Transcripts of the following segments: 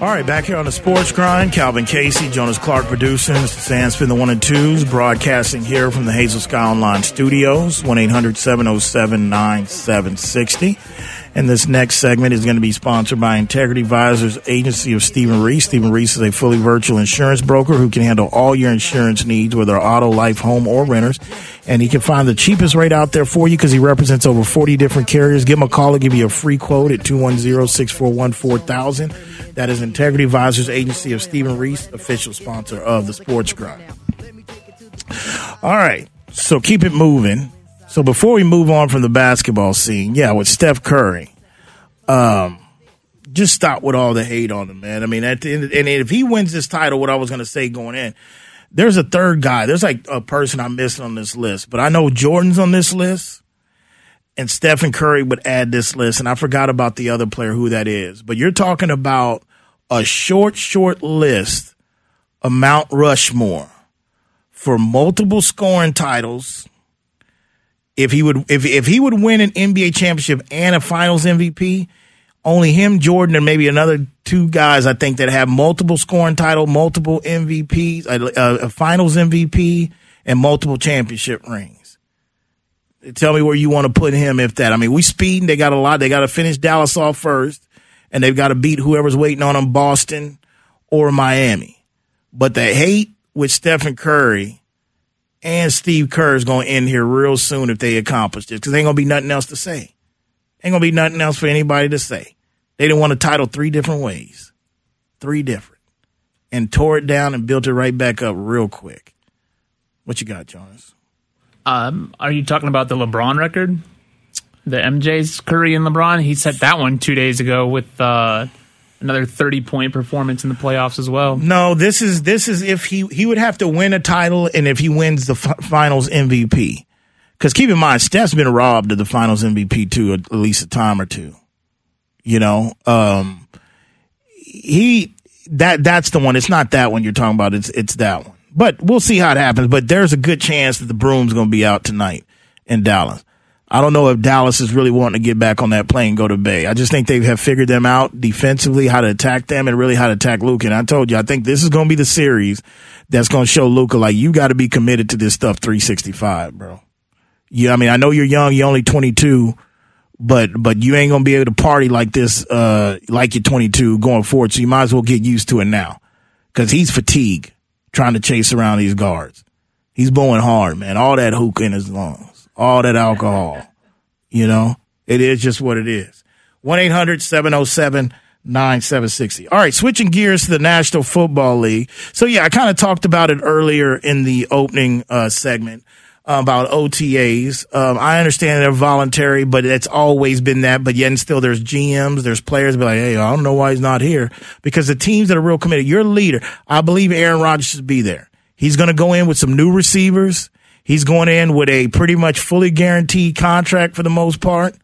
All right, back here on the Sports Grind, Calvin Casey, Jonas Clark producing, Mr. Sandspin, the one and twos, broadcasting here from the Hazel Sky Online studios, 1 800 707 9760. And this next segment is going to be sponsored by Integrity Advisors Agency of Stephen Reese. Stephen Reese is a fully virtual insurance broker who can handle all your insurance needs, whether auto, life, home, or renters. And he can find the cheapest rate out there for you because he represents over 40 different carriers. Give him a call. He'll give you a free quote at 210-641-4000. That is Integrity Advisors Agency of Stephen Reese, official sponsor of the Sports Grind. All right. So keep it moving. So before we move on from the basketball scene, yeah, with Steph Curry, um, just stop with all the hate on him, man. I mean, at the end, and if he wins this title, what I was going to say going in, there's a third guy. There's like a person I'm missing on this list, but I know Jordan's on this list, and Stephen Curry would add this list, and I forgot about the other player who that is. But you're talking about a short, short list of Mount Rushmore for multiple scoring titles if he would if if he would win an NBA championship and a Finals MVP, only him, Jordan, and maybe another two guys I think that have multiple scoring title, multiple MVPs, a, a Finals MVP, and multiple championship rings. Tell me where you want to put him if that. I mean, we speeding. They got a lot. They got to finish Dallas off first, and they've got to beat whoever's waiting on them, Boston or Miami. But the hate with Stephen Curry and Steve Kerr is going to end here real soon if they accomplish this because ain't going to be nothing else to say. Ain't going to be nothing else for anybody to say. They didn't want a title three different ways, three different, and tore it down and built it right back up real quick. What you got, Jonas? Um, are you talking about the LeBron record? The MJ's Curry and LeBron. He set that one two days ago with uh, another 30 point performance in the playoffs as well. No, this is this is if he he would have to win a title and if he wins the f- finals MVP. Cuz keep in mind Steph's been robbed of the finals MVP too at least a time or two. You know, um he that that's the one. It's not that one you're talking about. It's it's that one. But we'll see how it happens, but there's a good chance that the broom's going to be out tonight in Dallas. I don't know if Dallas is really wanting to get back on that plane and go to Bay. I just think they have figured them out defensively, how to attack them and really how to attack Luka. And I told you, I think this is going to be the series that's going to show Luka like you got to be committed to this stuff 365, bro. Yeah, I mean, I know you're young, you're only 22, but but you ain't going to be able to party like this uh like you're 22 going forward. So you might as well get used to it now. Cuz he's fatigued trying to chase around these guards. He's blowing hard, man. All that hookah in his lungs all that alcohol. You know, it is just what it is. 1 800 707 9760. All right, switching gears to the National Football League. So, yeah, I kind of talked about it earlier in the opening uh, segment about OTAs. Um, I understand they're voluntary, but it's always been that. But yet, and still, there's GMs, there's players be like, hey, I don't know why he's not here. Because the teams that are real committed, your leader, I believe Aaron Rodgers should be there. He's going to go in with some new receivers. He's going in with a pretty much fully guaranteed contract for the most part.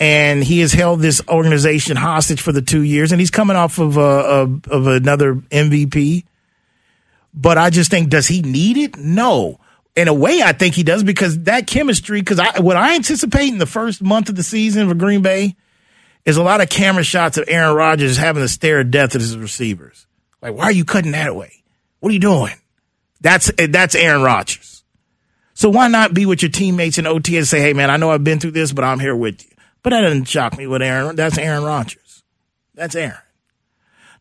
And he has held this organization hostage for the two years, and he's coming off of uh, a, a of another MVP. But I just think, does he need it? No. In a way, I think he does because that chemistry. Because I, what I anticipate in the first month of the season for Green Bay is a lot of camera shots of Aaron Rodgers having to stare at death at his receivers. Like, why are you cutting that away? What are you doing? That's that's Aaron Rodgers. So why not be with your teammates in OT and say, hey, man, I know I've been through this, but I'm here with you. But that doesn't shock me with Aaron. That's Aaron Rodgers. That's Aaron.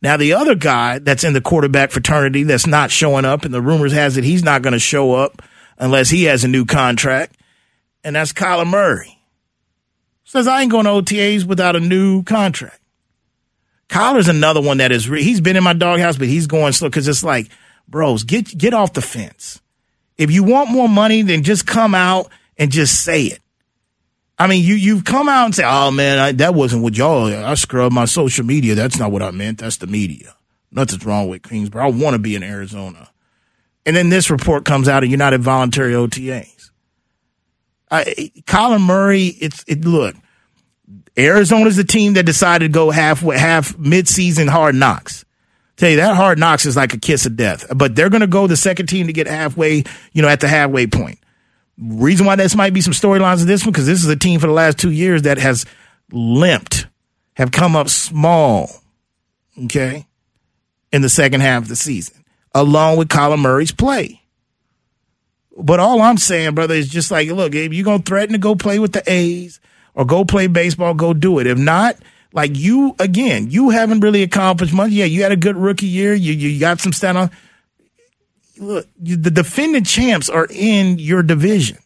Now, the other guy that's in the quarterback fraternity that's not showing up, and the rumors has it he's not going to show up unless he has a new contract, and that's Kyler Murray. Says, I ain't going to OTAs without a new contract. Kyler's another one that is, re- he's been in my doghouse, but he's going slow because it's like, bros, get, get off the fence. If you want more money, then just come out and just say it. I mean, you you've come out and say, "Oh man, I, that wasn't what y'all. I scrubbed my social media. That's not what I meant. That's the media. Nothing's wrong with Kingsbury. I want to be in Arizona." And then this report comes out, and you're not at voluntary OTAs. I, Kyler Murray, it's it. Look, Arizona's the team that decided to go half half midseason hard knocks. Tell you that hard knocks is like a kiss of death, but they're going to go the second team to get halfway, you know, at the halfway point. Reason why this might be some storylines of this one, because this is a team for the last two years that has limped, have come up small. Okay. in the second half of the season, along with Kyler Murray's play. But all I'm saying, brother, is just like, look, if you're going to threaten to go play with the A's or go play baseball, go do it. If not, like you, again, you haven't really accomplished much. Yeah, you had a good rookie year. You, you got some stat on. Look, you, the defending champs are in your division.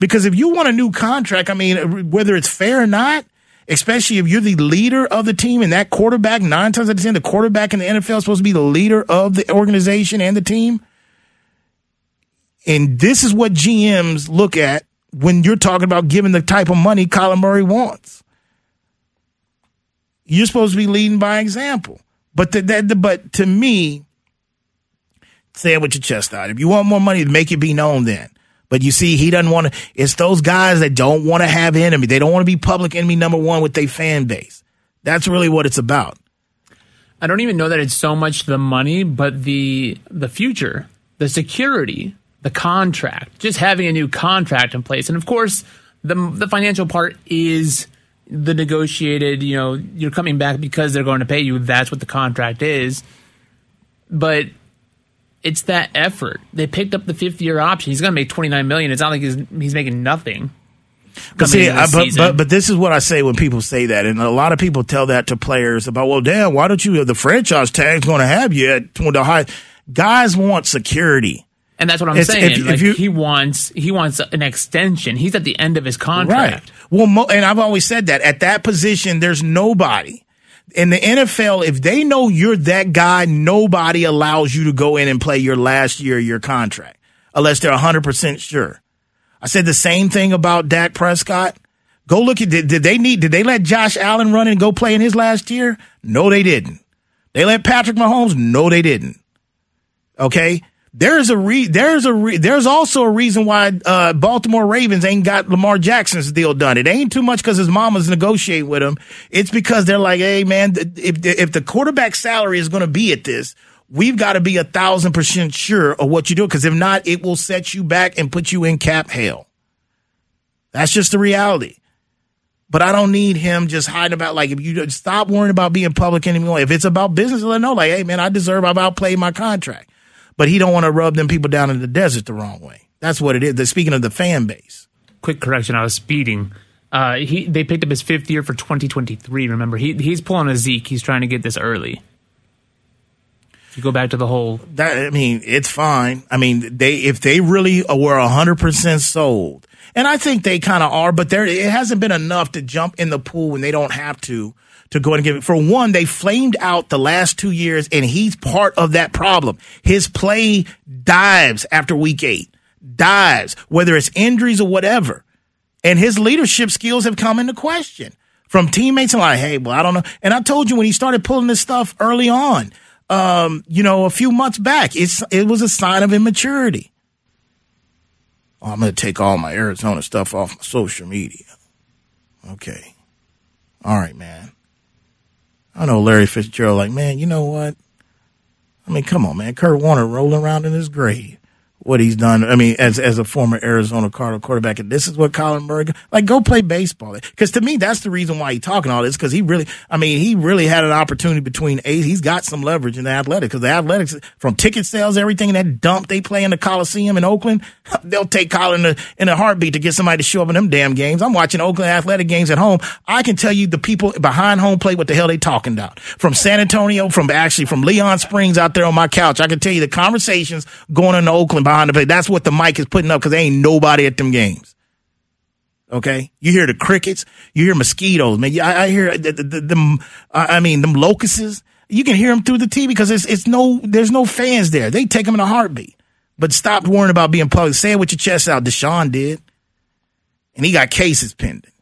Because if you want a new contract, I mean, whether it's fair or not, especially if you're the leader of the team and that quarterback, nine times out of ten, the quarterback in the NFL is supposed to be the leader of the organization and the team. And this is what GMs look at when you're talking about giving the type of money Kyler Murray wants. You're supposed to be leading by example. But the, the, but to me, say it with your chest out. If you want more money, make it be known then. But you see, he doesn't want to. It's those guys that don't want to have enemy. They don't want to be public enemy number one with their fan base. That's really what it's about. I don't even know that it's so much the money, but the the future, the security, the contract, just having a new contract in place, and of course, the the financial part is the negotiated. You know, you're coming back because they're going to pay you. That's what the contract is. But it's that effort. They picked up the fifth year option. He's going to make twenty nine million. It's not like he's he's making nothing. But see, I, but, but but this is what I say when people say that, and a lot of people tell that to players about, well, damn, why don't you? The franchise tag's going to have you at the high. Guys want security, and that's what I'm it's, saying. If, like, if you, he wants he wants an extension. He's at the end of his contract. Right. Well, mo- and I've always said that at that position, there's nobody in the NFL, if they know you're that guy, nobody allows you to go in and play your last year of your contract unless they're 100% sure. I said the same thing about Dak Prescott. Go look at did, did they need did they let Josh Allen run and go play in his last year? No, they didn't. They let Patrick Mahomes? No, they didn't. Okay? There's a re- there's a re- there's also a reason why uh, Baltimore Ravens ain't got Lamar Jackson's deal done. It ain't too much because his mama's negotiating with him. It's because they're like, hey man, if if the quarterback salary is going to be at this, we've got to be a thousand percent sure of what you do. Because if not, it will set you back and put you in cap hell. That's just the reality. But I don't need him just hiding about like if you stop worrying about being public anymore. If it's about business, let know like, hey man, I deserve. I've outplayed my contract but he don't want to rub them people down in the desert the wrong way. That's what it is. They're Speaking of the fan base. Quick correction, I was speeding. Uh, he they picked up his fifth year for 2023. Remember, he he's pulling a Zeke. He's trying to get this early. If you go back to the whole that I mean, it's fine. I mean, they if they really were 100 percent sold, and I think they kind of are, but there it hasn't been enough to jump in the pool when they don't have to to go and give it. For one, they flamed out the last two years, and he's part of that problem. His play dives after week eight, dives, whether it's injuries or whatever. And his leadership skills have come into question from teammates like, hey, well, I don't know. And I told you when he started pulling this stuff early on, um, you know, a few months back, it's it was a sign of immaturity. Oh, I'm going to take all my Arizona stuff off my social media. Okay. All right, man. I know Larry Fitzgerald, like, man, you know what? I mean, come on, man. Kurt Warner rolling around in his grave what he's done. I mean, as as a former Arizona Cardinal quarterback, and this is what Kyler Murray like. Go play baseball because to me, that's the reason why he's talking all this. Because he really, I mean, he really had an opportunity between eight. He's got some leverage in the athletics because the athletics from ticket sales, everything that dump they play in the Coliseum in Oakland, they'll take Kyler in a, in a heartbeat to get somebody to show up in them damn games. I'm watching Oakland athletic games at home. I can tell you the people behind home plate what the hell they talking about from San Antonio, from actually from Leon Springs out there on my couch. I can tell you the conversations going into Oakland behind the. That's what the mic is putting up because ain't nobody at them games. Okay, you hear the crickets, you hear mosquitoes, man. I, I hear the, the, the. I mean, them locusts. You can hear them through the TV because it's it's no there's no fans there. They take them in a heartbeat. But stop worrying about being public. Say it with your chest out. Deshaun did, and he got cases pending.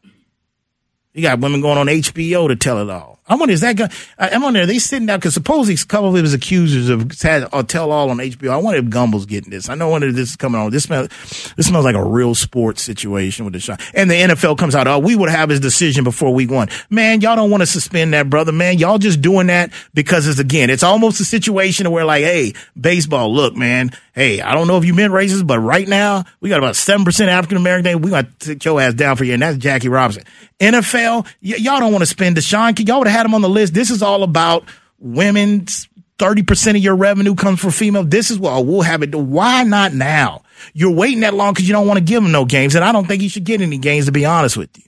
He got women going on HBO to tell it all. I wonder, is that guy, I, am wondering, are they sitting down? Because supposedly a couple of his accusers have had a tell all on HBO. I wonder if Gumbel's getting this. I know when this is coming on. This smells, this smells like a real sports situation with the shot. And the NFL comes out, oh, we would have his decision before week one. Man, y'all don't want to suspend that, brother. Man, y'all just doing that because it's, again, it's almost a situation where like, hey, baseball, look, man, hey, I don't know if you meant racist, but right now we got about 7% African American. We got to take your ass down for you. And that's Jackie Robinson. NFL, y- y'all don't want to spend Deshaun. Y'all would have had him on the list. This is all about women's 30% of your revenue comes from female. This is what we'll have it. Why not now? You're waiting that long because you don't want to give them no games. And I don't think you should get any games, to be honest with you.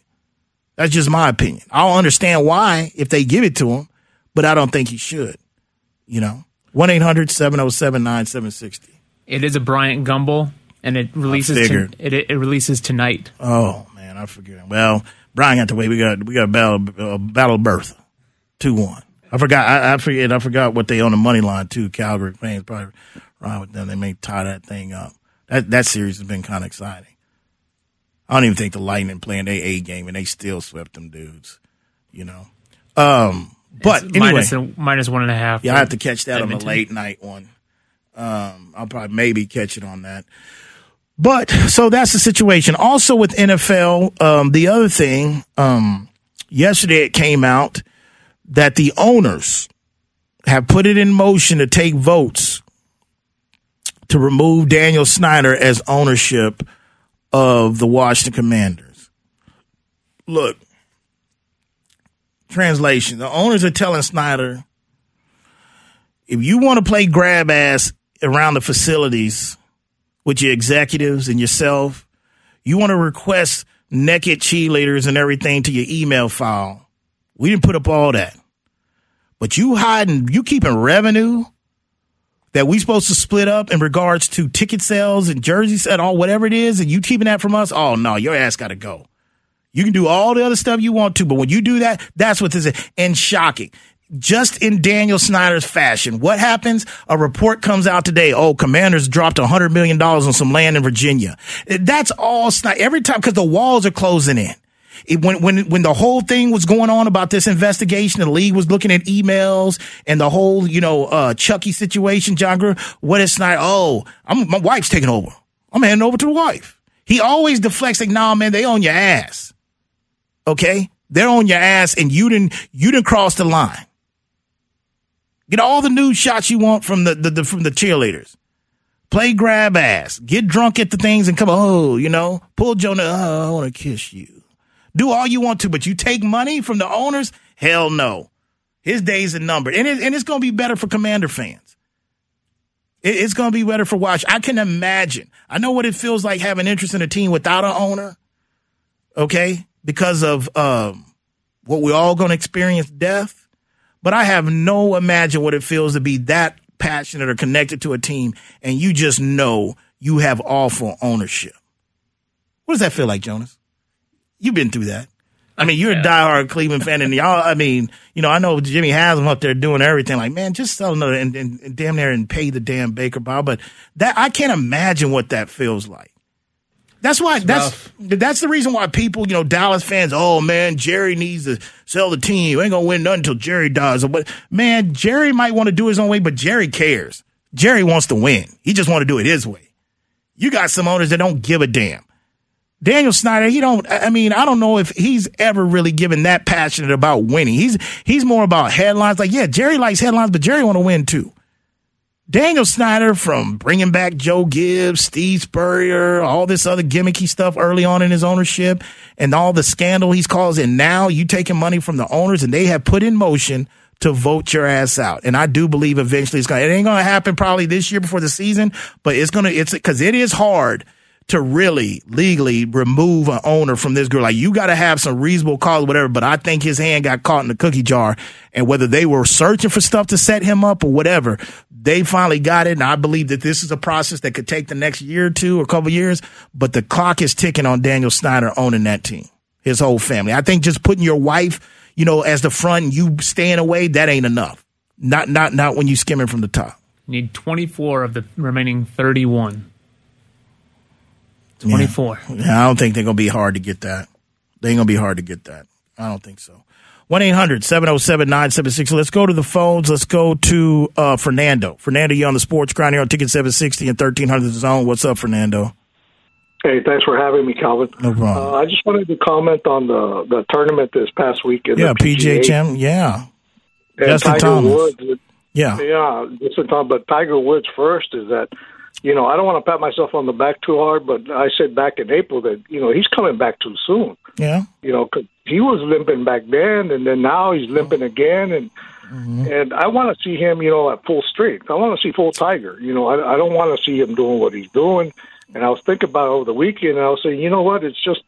That's just my opinion. I'll understand why if they give it to him, but I don't think he should. You know, 1 800 707 9760. It is a Bryant Gumbel, and it releases to, it, it releases tonight. Oh, man, I forget. Well, Brian got to wait. We got we got a battle, uh, battle of Alberta, 2 1. I forgot. I, I forget. I forgot what they on the money line too. Calgary fans probably right with them. They may tie that thing up. That that series has been kind of exciting. I don't even think the Lightning playing their A game and they still swept them dudes. You know. Um, but it's anyway, minus, a, minus one and a half. Yeah, I have to catch that Edmonton. on the late night one. Um, I'll probably maybe catch it on that. But so that's the situation. Also with NFL, um, the other thing, um, yesterday it came out that the owners have put it in motion to take votes to remove Daniel Snyder as ownership of the Washington Commanders. Look, translation the owners are telling Snyder if you want to play grab ass around the facilities with your executives and yourself, you want to request naked cheerleaders and everything to your email file. We didn't put up all that. But you hiding, you keeping revenue that we supposed to split up in regards to ticket sales and jerseys and all whatever it is, and you keeping that from us? Oh no, your ass got to go. You can do all the other stuff you want to, but when you do that, that's what this is. And shocking. Just in Daniel Snyder's fashion, what happens? A report comes out today. Oh, commanders dropped a hundred million dollars on some land in Virginia. That's all Snyder. Every time, cause the walls are closing in. It, when when when the whole thing was going on about this investigation, the league was looking at emails and the whole you know uh, Chucky situation. Jon Gruden, what is not. Oh, I'm, my wife's taking over. I'm handing over to the wife. He always deflects like, nah, man, they on your ass. Okay, they're on your ass, and you didn't you didn't cross the line. Get all the nude shots you want from the, the, the from the cheerleaders play grab ass, get drunk at the things and come, oh, you know, pull Jonah, oh, I want to kiss you. Do all you want to, but you take money from the owners? Hell no. His days are numbered. And, it, and it's going to be better for Commander fans. It, it's going to be better for watch. I can imagine. I know what it feels like having interest in a team without an owner. Okay. Because of um, what we're all going to experience death. But I have no imagine what it feels to be that passionate or connected to a team and you just know you have awful ownership. What does that feel like, Jonas? You've been through that. I mean, you're yeah. a diehard Cleveland fan, and y'all. I mean, you know, I know Jimmy has them up there doing everything. Like, man, just sell another and, and, and damn near and pay the damn Baker Bob. But that I can't imagine what that feels like. That's why. It's that's rough. that's the reason why people, you know, Dallas fans. Oh man, Jerry needs to sell the team. Ain't gonna win nothing until Jerry dies. But man, Jerry might want to do his own way, but Jerry cares. Jerry wants to win. He just want to do it his way. You got some owners that don't give a damn. Daniel Snyder, he don't, I mean, I don't know if he's ever really given that passionate about winning. He's, he's more about headlines. Like, yeah, Jerry likes headlines, but Jerry want to win too. Daniel Snyder from bringing back Joe Gibbs, Steve Spurrier, all this other gimmicky stuff early on in his ownership and all the scandal he's causing now you taking money from the owners and they have put in motion to vote your ass out. And I do believe eventually it's to, it ain't to happen probably this year before the season, but it's to, it's because it is hard to really legally remove an owner from this girl. Like you got to have some reasonable cause, whatever. But I think his hand got caught in the cookie jar, and whether they were searching for stuff to set him up or whatever, they finally got it. And I believe that this is a process that could take the next year or two or a couple years. But the clock is ticking on Daniel Snyder owning that team, his whole family. I think just putting your wife, you know, as the front, you staying away, that ain't enough. Not not not when you skimming from the top. need 24 of the remaining 31. 24. Yeah. yeah, I don't think they're going to be hard to get that. They ain't going to be hard to get that. I don't think so. 1 800 707 976. Let's go to the phones. Let's go to uh, Fernando. Fernando, you on the sports grind here on Ticket 760 and 1300 Zone. What's up, Fernando? Hey, thanks for having me, Calvin. No problem. Uh, I just wanted to comment on the, the tournament this past weekend. Yeah, PGA Champ. Yeah. And Justin Tiger Thomas. Woods. Yeah. Yeah, Justin Thomas. But Tiger Woods first is that – you know, I don't want to pat myself on the back too hard, but I said back in April that you know he's coming back too soon. Yeah, you know, cause he was limping back then, and then now he's limping again, and mm-hmm. and I want to see him, you know, at full strength. I want to see full Tiger. You know, I, I don't want to see him doing what he's doing. And I was thinking about it over the weekend, and I was saying, you know what? It's just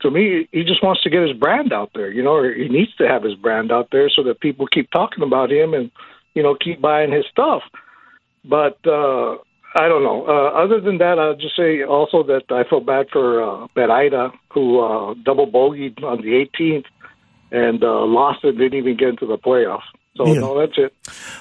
to me, he just wants to get his brand out there. You know, or he needs to have his brand out there so that people keep talking about him and you know keep buying his stuff. But uh, I don't know. Uh, other than that, I'll just say also that I feel bad for uh, Pereira, who uh, double bogeyed on the 18th and uh, lost it, didn't even get into the playoffs. So yeah. no, that's it.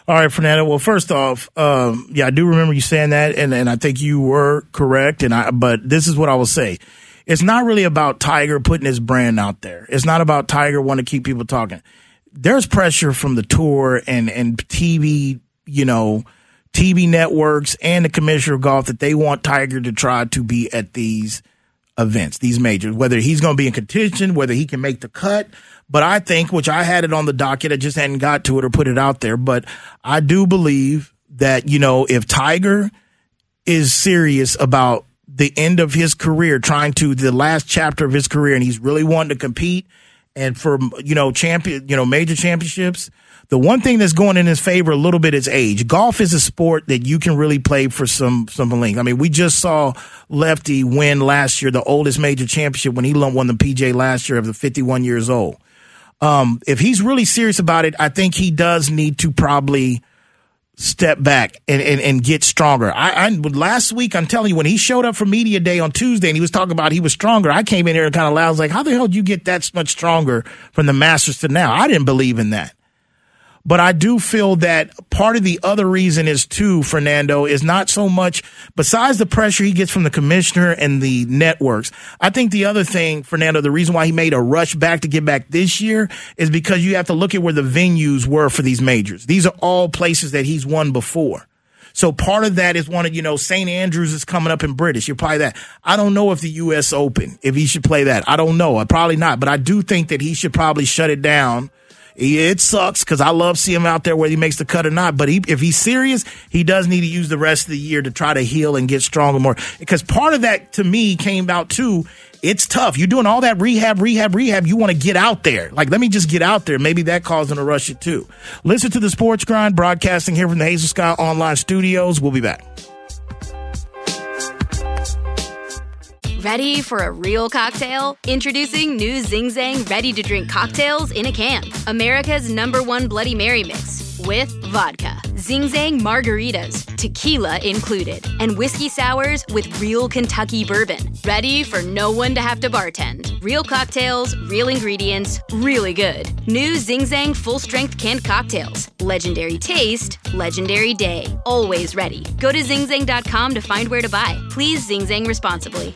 All right, Fernando. Well, first off, um, yeah, I do remember you saying that, and, and I think you were correct. And I, but this is what I will say: it's not really about Tiger putting his brand out there. It's not about Tiger wanting to keep people talking. There's pressure from the tour and and TV, you know, TV networks and the commissioner of golf that they want Tiger to try to be at these events, these majors, whether he's going to be in contention, whether he can make the cut. But I think, which I had it on the docket, I just hadn't got to it or put it out there. But I do believe that, you know, if Tiger is serious about the end of his career, trying to the last chapter of his career, and he's really wanting to compete and for, you know, champion, you know, major championships, the one thing that's going in his favor a little bit is age. Golf is a sport that you can really play for some some length. I mean, we just saw Lefty win last year the oldest major championship when he won the PJ last year of the 51 years old. Um, if he's really serious about it, I think he does need to probably step back and, and, and get stronger. I, I last week I'm telling you when he showed up for media day on Tuesday and he was talking about he was stronger. I came in here and kind of loud. I was like, how the hell did you get that much stronger from the Masters to now? I didn't believe in that. But I do feel that part of the other reason is too, Fernando, is not so much besides the pressure he gets from the commissioner and the networks. I think the other thing, Fernando, the reason why he made a rush back to get back this year is because you have to look at where the venues were for these majors. These are all places that he's won before. So part of that is one of, you know, St. Andrews is coming up in British. You're probably that. I don't know if the U.S. Open, if he should play that. I don't know. Probably not. But I do think that he should probably shut it down it sucks because I love seeing him out there whether he makes the cut or not. But he, if he's serious, he does need to use the rest of the year to try to heal and get stronger more. Because part of that to me came out too. It's tough. You're doing all that rehab, rehab, rehab. You want to get out there. Like, let me just get out there. Maybe that caused him to rush it too. Listen to the Sports Grind broadcasting here from the Hazel Sky Online Studios. We'll be back. Ready for a real cocktail? Introducing new Zing Zang ready to drink cocktails in a can. America's number one Bloody Mary mix with vodka, Zing Zang margaritas, tequila included, and whiskey sours with real Kentucky bourbon. Ready for no one to have to bartend. Real cocktails, real ingredients, really good. New Zing Zang full strength canned cocktails. Legendary taste, legendary day. Always ready. Go to zingzang.com to find where to buy. Please Zing Zang responsibly.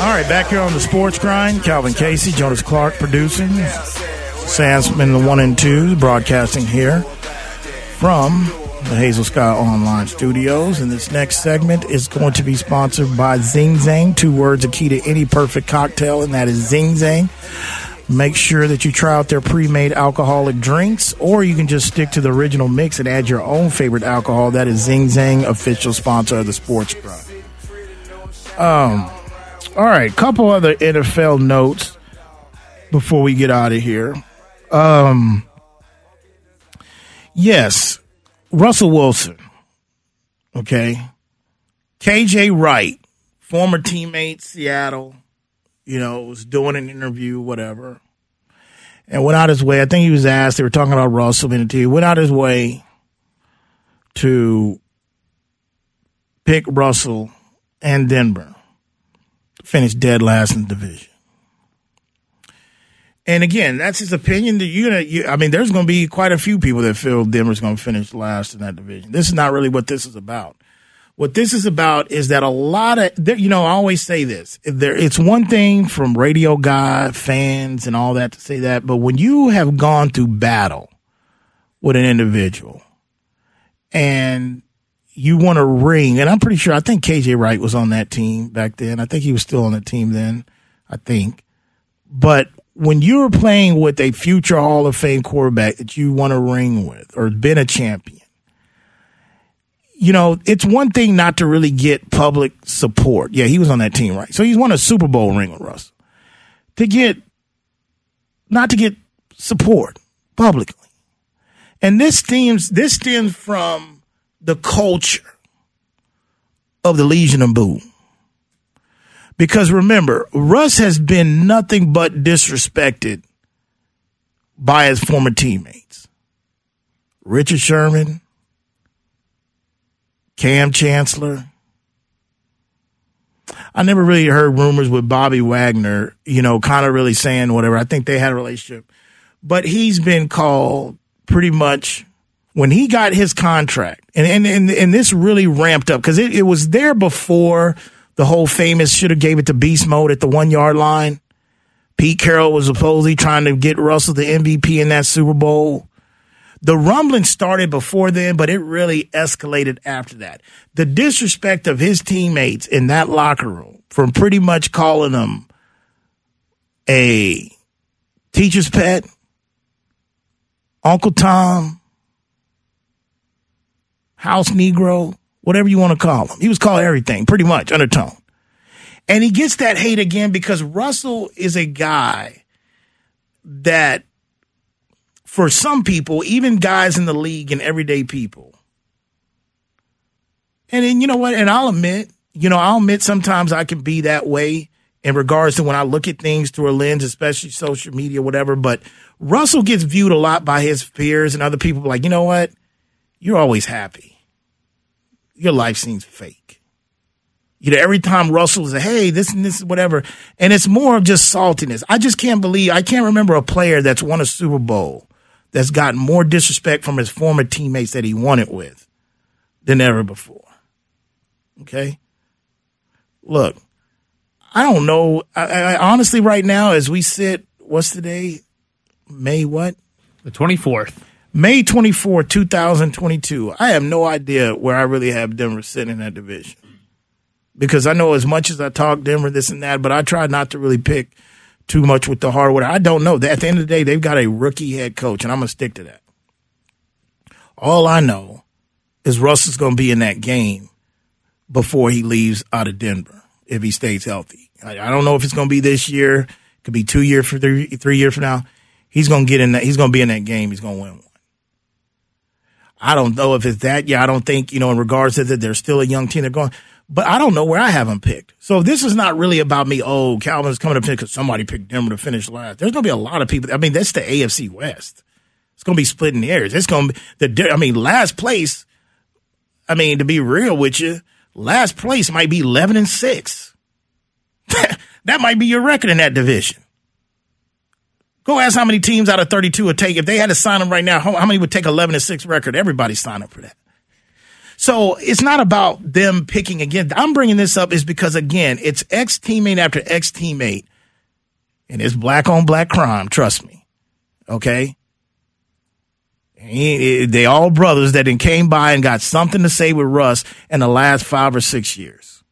All right, back here on the Sports Grind, Calvin Casey, Jonas Clark producing, Sansman the one and two broadcasting here from the Hazel Sky Online Studios. And this next segment is going to be sponsored by Zing Zang. Two words, a key to any perfect cocktail, and that is Zing Zang. Make sure that you try out their pre-made alcoholic drinks, or you can just stick to the original mix and add your own favorite alcohol. That is Zing Zang, official sponsor of the Sports Grind. Um, all right, couple other NFL notes before we get out of here. Um, yes, Russell Wilson. Okay, KJ Wright, former teammate, Seattle. You know, was doing an interview, whatever. and went out his way. I think he was asked. They were talking about Russell the team. Went out his way to pick Russell and Denver. Finished dead last in the division. And again, that's his opinion. That gonna, you, I mean, there's going to be quite a few people that feel Denver's going to finish last in that division. This is not really what this is about. What this is about is that a lot of, you know, I always say this. There, it's one thing from radio guy, fans, and all that to say that, but when you have gone through battle with an individual, and you want a ring, and I'm pretty sure I think KJ Wright was on that team back then. I think he was still on the team then. I think, but when you're playing with a future Hall of Fame quarterback that you want to ring with or been a champion, you know, it's one thing not to really get public support. Yeah, he was on that team, right? So he's won a Super Bowl ring with Russell. To get, not to get support publicly. And this stems, this stems from the culture of the Legion of Boom. Because remember, Russ has been nothing but disrespected by his former teammates. Richard Sherman, Kam Chancellor. I never really heard rumors with Bobby Wagner, you know, kind of really saying whatever. I think they had a relationship. But he's been called pretty much when he got his contract, and and and, and this really ramped up because it, it was there before the whole famous should have gave it to beast mode at the one yard line. Pete Carroll was supposedly trying to get Russell the MVP in that Super Bowl. The rumbling started before then, but it really escalated after that. The disrespect of his teammates in that locker room from pretty much calling him a teacher's pet, Uncle Tom, house Negro, whatever you want to call him. He was called everything, pretty much, undertone. And he gets that hate again because Russell is a guy that, for some people, even guys in the league and everyday people, and then, you know what? And I'll admit, you know, I'll admit sometimes I can be that way in regards to when I look at things through a lens, especially social media, whatever. But Russell gets viewed a lot by his peers and other people like, you know what? You're always happy your life seems fake. You know, every time Russell says, hey, this and this, whatever. And it's more of just saltiness. I just can't believe, I can't remember a player that's won a Super Bowl that's gotten more disrespect from his former teammates that he won it with than ever before. Okay? Look, I don't know. I, I, honestly, right now, as we sit, what's the day? May what? The 24th. May 24, 2022. I have no idea where I really have Denver sitting in that division. Because I know as much as I talk Denver, this and that, but I try not to really pick too much with the hardwood. I don't know. At the end of the day, they've got a rookie head coach, and I'm going to stick to that. All I know is Russell's going to be in that game before he leaves out of Denver if he stays healthy. I, I don't know if it's going to be this year. It could be two years three, three years from now. He's going to get in that. He's going to be in that game. He's going to win one. I don't know if it's that. Yeah, I don't think, you know, in regards to that, they're still a young team. They're going, but I don't know where I have them picked. So this is not really about me. Oh, Calvin's coming to finish because somebody picked Denver to finish last. There's going to be a lot of people. I mean, that's the AFC West. It's going to be splitting hairs. It's going to be the, I mean, last place. I mean, to be real with you, last place might be 11 and six. that might be your record in that division. Go ask how many teams out of 32 would take, if they had to sign them right now, how, many would take 11 and 6 record? Everybody sign up for that. So it's not about them picking again. I'm bringing this up is because again, it's ex teammate after ex teammate, and it's black on black crime. Trust me. Okay. They all brothers that came by and got something to say with Russ in the last five or six years.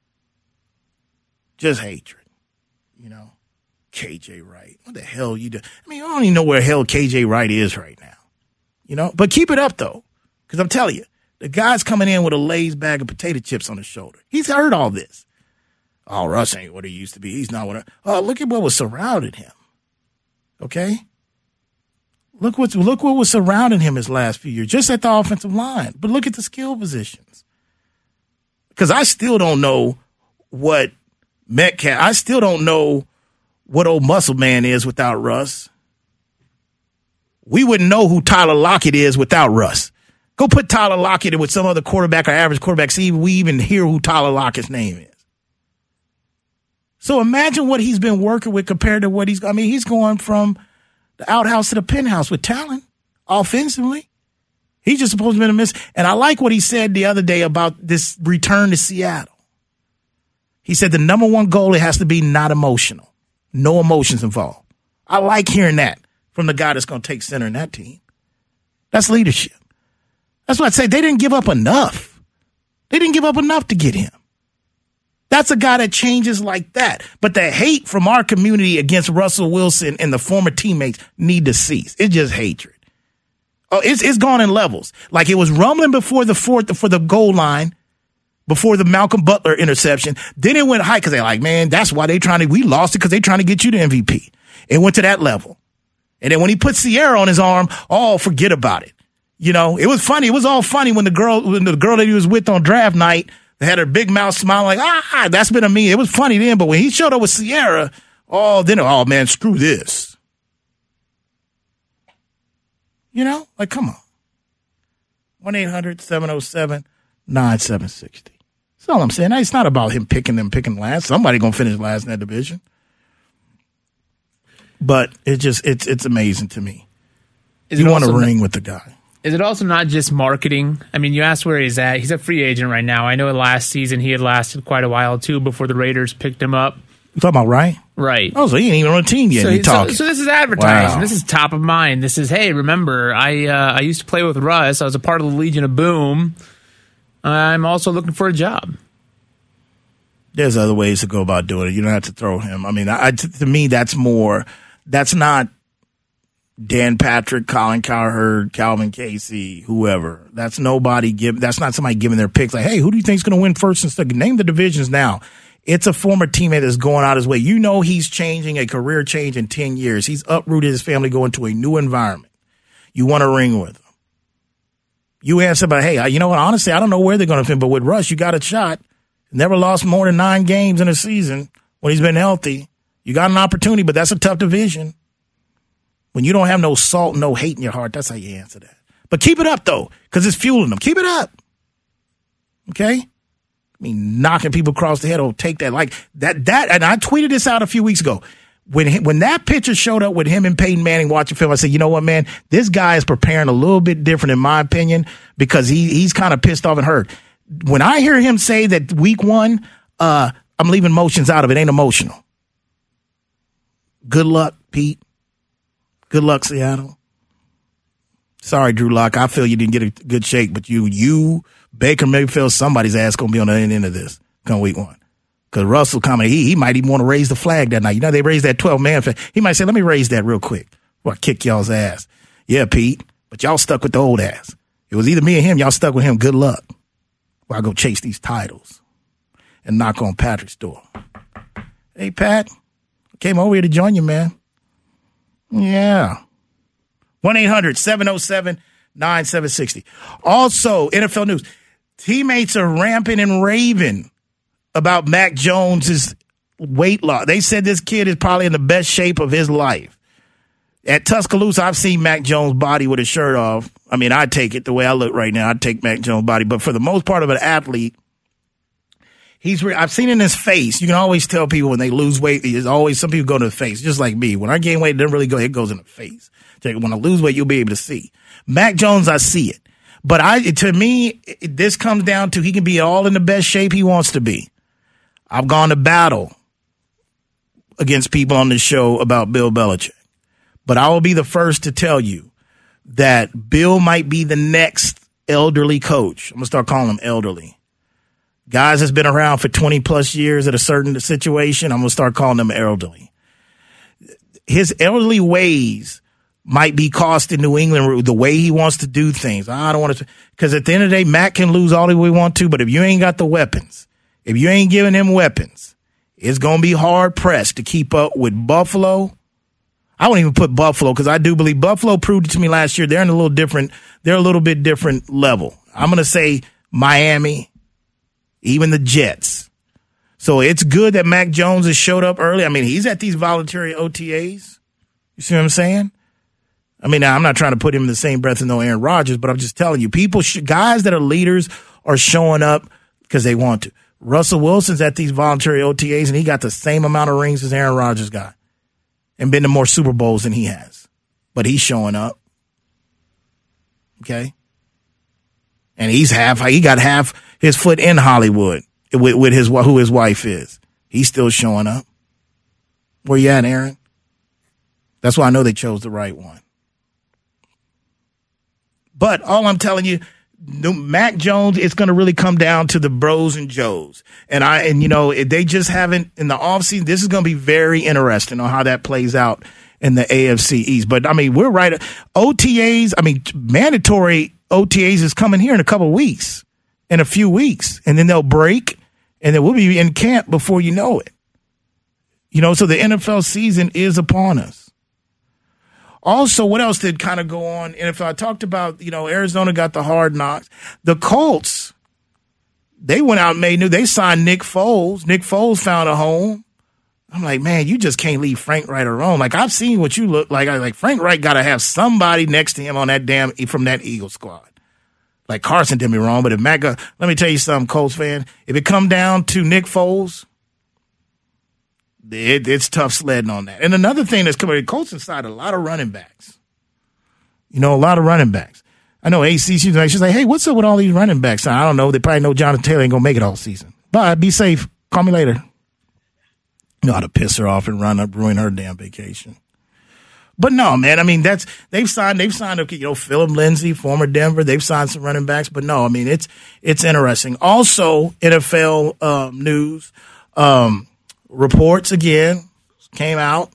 Just hatred. KJ Wright. What the hell you do? I mean, I don't even know where hell KJ Wright is right now. You know, but keep it up though, because I'm telling you, the guy's coming in with a Lay's bag of potato chips on his shoulder. He's heard all this. Oh, Russ ain't what he used to be. He's not what. I, oh, look at what was surrounding him. Okay. Look what look what was surrounding him his last few years, just at the offensive line. But look at the skill positions. Because I still don't know what Metcalf. I still don't know what old muscle man is without Russ. we wouldn't know who Tyler Lockett is without Russ. Go put Tyler Lockett with some other quarterback or average quarterback, see if we even hear who Tyler Lockett's name is. So imagine what he's been working with compared to what he's, I mean, he's going from the outhouse to the penthouse with talent offensively. He's just supposed to be a miss. And I like what he said the other day about this return to Seattle. He said the number one goal, it has to be not emotional. No emotions involved. I like hearing that from the guy that's going to take center in that team. That's leadership. That's what I say. They didn't give up enough. They didn't give up enough to get him. That's a guy that changes like that. But the hate from our community against Russell Wilson and the former teammates need to cease. It's just hatred. Oh, it's it's gone in levels. Like it was rumbling before the fourth for the goal line, before the Malcolm Butler interception. Then it went high because they're like, man, that's why they trying to. We lost it because they're trying to get you to MVP. It went to that level, and then when he put Ciara on his arm, oh, forget about it. You know, it was funny. It was all funny when the girl, when the girl that he was with on draft night, had her big mouth smile like, ah, that's been a me. It was funny then, but when he showed up with Ciara, oh, then, oh man, screw this. You know, like, come on. 1 800 707 9760. That's all I'm saying. It's not about him picking them, picking last. Somebody going to finish last in that division. But it just, it's, it's amazing to me. Is you want to ring with the guy. Is it also not just marketing? I mean, you asked where he's at. He's a free agent right now. I know last season he had lasted quite a while too before the Raiders picked him up. You talking about right? Right. Oh, so he ain't even on a team yet. So, he so, so this is advertising. Wow. This is top of mind. This is hey, remember I uh, I used to play with Russ. I was a part of the Legion of Boom. I'm also looking for a job. there's other ways to go about doing it. You don't have to throw him. I mean, I, to, me, that's more. That's not Dan Patrick, Colin Cowherd, Calvin Casey, whoever. That's nobody give. That's not somebody giving their picks. Like, hey, who do you think's going to win first and second? Name the divisions now. It's a former teammate that's going out his way. You know he's changing a career change in ten years. He's uprooted his family, going to a new environment. You want to ring with. You answer, but hey, you know what? Honestly, I don't know where they're going to fit, but with Russ, you got a shot. Never lost more than nine games in a season when he's been healthy. You got an opportunity, but that's a tough division. When you don't have no salt, no hate in your heart, that's how you answer that. But keep it up though, because it's fueling them. Keep it up. Okay? I mean, knocking people across the head will take that. Like that, that, and I tweeted this out a few weeks ago. When, he- when that picture showed up with him and Peyton Manning watching film, I said, you know what, man, this guy is preparing a little bit different in my opinion because he, he's kind of pissed off and hurt. When I hear him say that week one, uh, I'm leaving emotions out of it, ain't emotional. Good luck, Pete. Good luck, Seattle. Sorry, Drew Lock. I feel you didn't get a good shake, but you, you, Baker Mayfield, somebody's ass gonna be on the end of this come week one. Cause Russell coming, he, he might even want to raise the flag that night. You know, they raised that 12 man flag. He might say, let me raise that real quick before I kick y'all's ass. Yeah, Pete, but y'all stuck with the old ass. It was either me or him. Y'all stuck with him. Good luck. While I go chase these titles and knock on Patrick's door. Hey, Pat, came over here to join you, man. Yeah. 1 800 707 9760. Also, NFL news teammates are ramping and raving about Mac Jones's weight loss. They said this kid is probably in the best shape of his life. At Tuscaloosa, I've seen Mac Jones' body with his shirt off. I mean, I take it the way I look right now. I'd take Mac Jones' body, but for the most part of an athlete, he's. Re- I've seen in his face. You can always tell people when they lose weight. There's always some people go to the face, just like me. When I gain weight, it doesn't really go. It goes in the face. When I lose weight, you'll be able to see. Mac Jones, I see it, but I to me, this comes down to he can be all in the best shape he wants to be. I've gone to battle against people on this show about Bill Belichick. But I will be the first to tell you that Bill might be the next elderly coach. I'm going to start calling him elderly. Guys that's been around for 20 plus years at a certain situation, I'm going to start calling them elderly. His elderly ways might be costing New England the way he wants to do things. I don't want to, because at the end of the day, Matt can lose all he we want to, but if you ain't got the weapons, if you ain't giving him weapons, it's going to be hard pressed to keep up with Buffalo. I won't even put Buffalo because I do believe Buffalo proved it to me last year. They're in a little different, they're a little bit different level. I'm going to say Miami, even the Jets. So it's good that Mac Jones has showed up early. I mean, he's at these voluntary OTAs. You see what I'm saying? I mean, I'm not trying to put him in the same breath as no Aaron Rodgers, but I'm just telling you, people, sh- guys that are leaders are showing up because they want to. Russell Wilson's at these voluntary OTAs and he got the same amount of rings as Aaron Rodgers got and been to more Super Bowls than he has. But he's showing up. Okay. And he's half, he got half his foot in Hollywood with, with his, who his wife is. He's still showing up. Where you at, Aaron? That's why I know they chose the right one. But all I'm telling you, Mac Jones, it's going to really come down to the bros and Joes. And I, and you know, they just haven't in the offseason. This is going to be very interesting on how that plays out in the AFC East. But I mean, we're right. OTAs, I mean, mandatory OTAs is coming here in a couple weeks, in a few weeks, and then they'll break and then we'll be in camp before you know it. You know, so the NFL season is upon us. Also, what else did kind of go on? And if I talked about, you know, Arizona got the hard knocks. The Colts, they went out and made new. They signed Nick Foles. Nick Foles found a home. I'm like, man, you just can't leave Frank Reich alone. Like I've seen what you look like. I like Frank Reich got to have somebody next to him on that damn from that Eagle squad. Like Carson did me wrong, but if Mac, uh, let me tell you something, Colts fan. If it come down to Nick Foles, it, it's tough sledding on that. And another thing that's coming, Colts inside a lot of running backs. You know, a lot of running backs. I know AC, she's like, she's like, hey, what's up with all these running backs? I don't know. They probably know Jonathan Taylor ain't gonna make it all season. But be safe. Call me later. You know how to piss her off and run up, ruin her damn vacation. But no, man. I mean, that's they've signed. They've signed. Up. You know, Phillip Lindsay, former Denver. They've signed some running backs. But no, I mean, it's it's interesting. Also, NFL um, news. Um, reports again came out.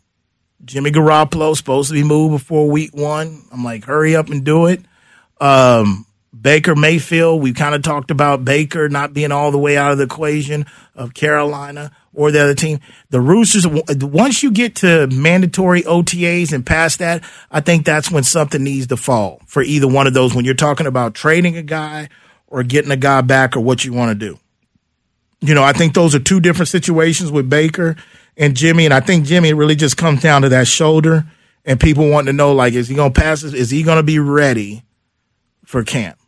Jimmy Garoppolo supposed to be moved before week one. I'm like, hurry up and do it. Um, Baker Mayfield, we kind of talked about Baker not being all the way out of the equation of Carolina or the other team. The Roosters, once you get to mandatory OTAs and past that, I think that's when something needs to fall for either one of those when you're talking about trading a guy or getting a guy back or what you want to do. You know, I think those are two different situations with Baker and Jimmy. And I think Jimmy really just comes down to that shoulder and people want to know, like, is he going to pass this? Is he to be ready for camp?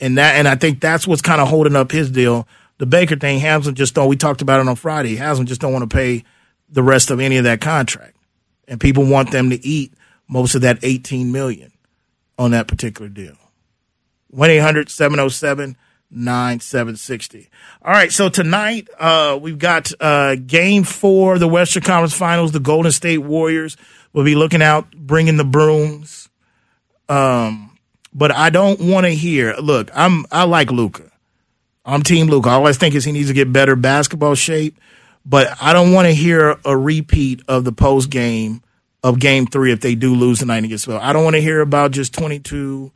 And that, and I think that's what's kind of holding up his deal. The Baker thing, Haslam just don't, we talked about it on Friday. Haslam just don't want to pay the rest of any of that contract. And people want them to eat most of that 18 million on that particular deal. 1 800 707 9760. All right, so tonight uh, we've got uh, game four the Western Conference Finals. The Golden State Warriors will be looking out, bringing the brooms. Um, but I don't want to hear. Look, I'm I like Luka. I'm Team Luka. I always think is he needs to get better basketball shape, but I don't want to hear a repeat of the post game of Game Three if they do lose tonight against Phil. I don't want to hear about just 22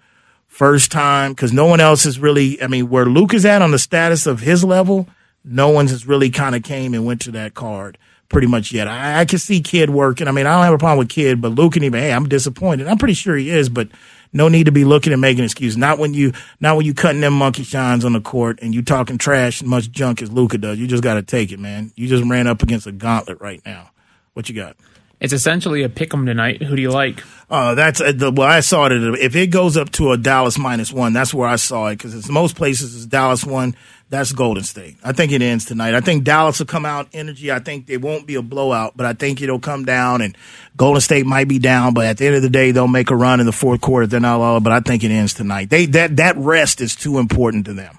first time because no one else is really. I mean, where Luke is at on the status of his level, no one's has really kind of came and went to that card pretty much yet. I, I can see Kidd working. I mean, I don't have a problem with Kidd, but Luke and even hey, I'm disappointed. I'm pretty sure he is, but no need to be looking and making excuses. Not when you, not when you cutting them monkey shines on the court and you talking trash and much junk as Luka does. You just got to take it, man. You just ran up against a gauntlet right now. What you got? It's essentially a pick 'em tonight. Who do you like? Uh, that's uh, the well. I saw it. If it goes up to a Dallas minus one, that's where I saw it because most places is Dallas one. That's Golden State. I think it ends tonight. I think Dallas will come out energy. I think it won't be a blowout, but I think it'll come down and Golden State might be down. But at the end of the day, they'll make a run in the fourth quarter. They're not all. But I think it ends tonight. They that that rest is too important to them.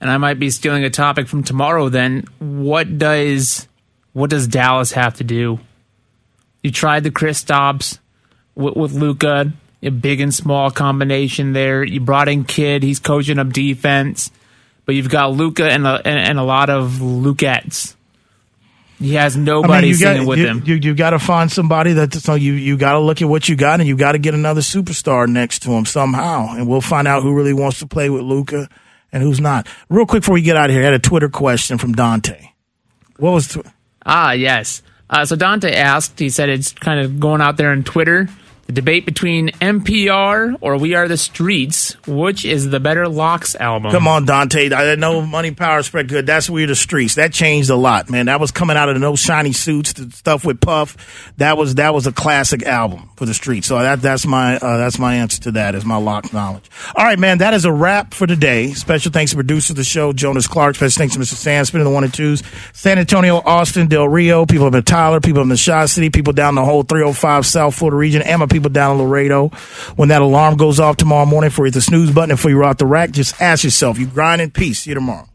And I might be stealing a topic from tomorrow. Then what does what does Dallas have to do you tried the Kristaps with, with Luka, a big and small combination there. You brought in Kidd; he's coaching up defense, but you've got Luka and a, and, and a lot of Lukettes. He has nobody I mean, singing got, with you, him. You, you got to find somebody that so you you got to look at what you got, and you got to get another superstar next to him somehow, and we'll find out who really wants to play with Luka and who's not. Real quick before we get out of here, I had a Twitter question from Dante. What was? Tw- ah, yes. Uh, so Dante asked, he said it's kind of going out there on Twitter The debate between MPR or We Are the Streets, which is the better LOX album? Come on, Dante. I know money, power, spread good. That's We Are the Streets. That changed a lot, man. That was coming out of the no shiny suits, the stuff with Puff. That was that was a classic album for the streets. So that that's my uh, that's my answer to that is my lock knowledge. All right, man. That is a wrap for today. Special thanks to producer of the show, Jonas Clark. Special thanks to Mr. Sam spinning the one and twos, San Antonio, Austin, Del Rio, people up in Tyler, people in the Shaw City, people down the whole 305 South Florida region, and my people down in Laredo. When that alarm goes off tomorrow morning for you, the snooze button for you out the rack, just ask yourself, you grind in peace. See you tomorrow.